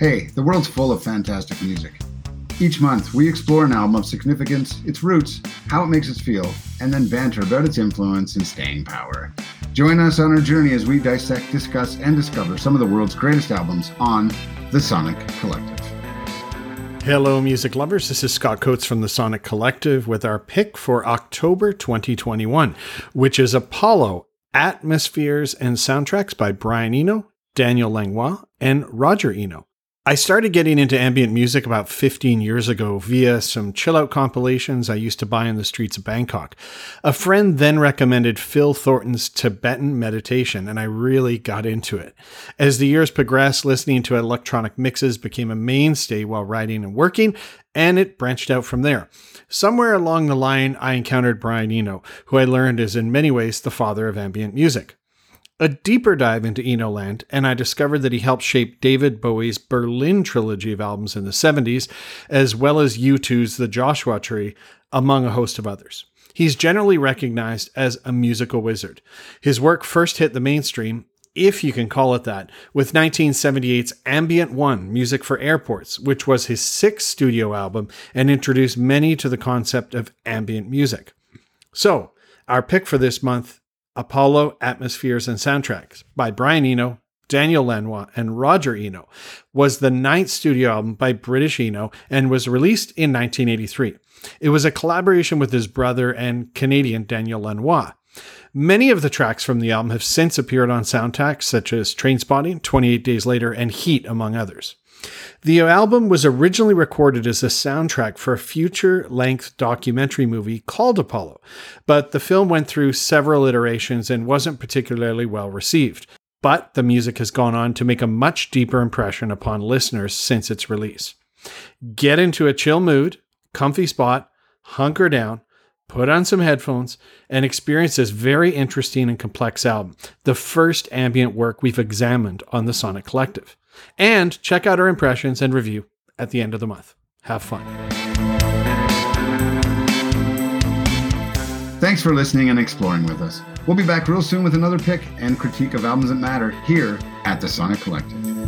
Hey, the world's full of fantastic music. Each month, we explore an album of significance, its roots, how it makes us feel, and then banter about its influence and staying power. Join us on our journey as we dissect, discuss, and discover some of the world's greatest albums on The Sonic Collective. Hello, music lovers. This is Scott Coates from the Sonic Collective with our pick for October 2021, which is Apollo Atmospheres and Soundtracks by Brian Eno, Daniel Lanois, and Roger Eno. I started getting into ambient music about 15 years ago via some chill out compilations I used to buy in the streets of Bangkok. A friend then recommended Phil Thornton's Tibetan meditation, and I really got into it. As the years progressed, listening to electronic mixes became a mainstay while writing and working, and it branched out from there. Somewhere along the line, I encountered Brian Eno, who I learned is in many ways the father of ambient music a deeper dive into Eno Land, and I discovered that he helped shape David Bowie's Berlin trilogy of albums in the 70s, as well as U2's The Joshua Tree, among a host of others. He's generally recognized as a musical wizard. His work first hit the mainstream, if you can call it that, with 1978's Ambient One Music for Airports, which was his sixth studio album and introduced many to the concept of ambient music. So, our pick for this month Apollo Atmospheres and Soundtracks by Brian Eno, Daniel Lanois, and Roger Eno was the ninth studio album by British Eno and was released in 1983. It was a collaboration with his brother and Canadian Daniel Lanois. Many of the tracks from the album have since appeared on soundtracks such as Trainspotting, 28 Days Later, and Heat, among others. The album was originally recorded as a soundtrack for a future length documentary movie called Apollo, but the film went through several iterations and wasn't particularly well received. But the music has gone on to make a much deeper impression upon listeners since its release. Get into a chill mood, comfy spot, hunker down, put on some headphones, and experience this very interesting and complex album, the first ambient work we've examined on the Sonic Collective. And check out our impressions and review at the end of the month. Have fun. Thanks for listening and exploring with us. We'll be back real soon with another pick and critique of albums that matter here at the Sonic Collective.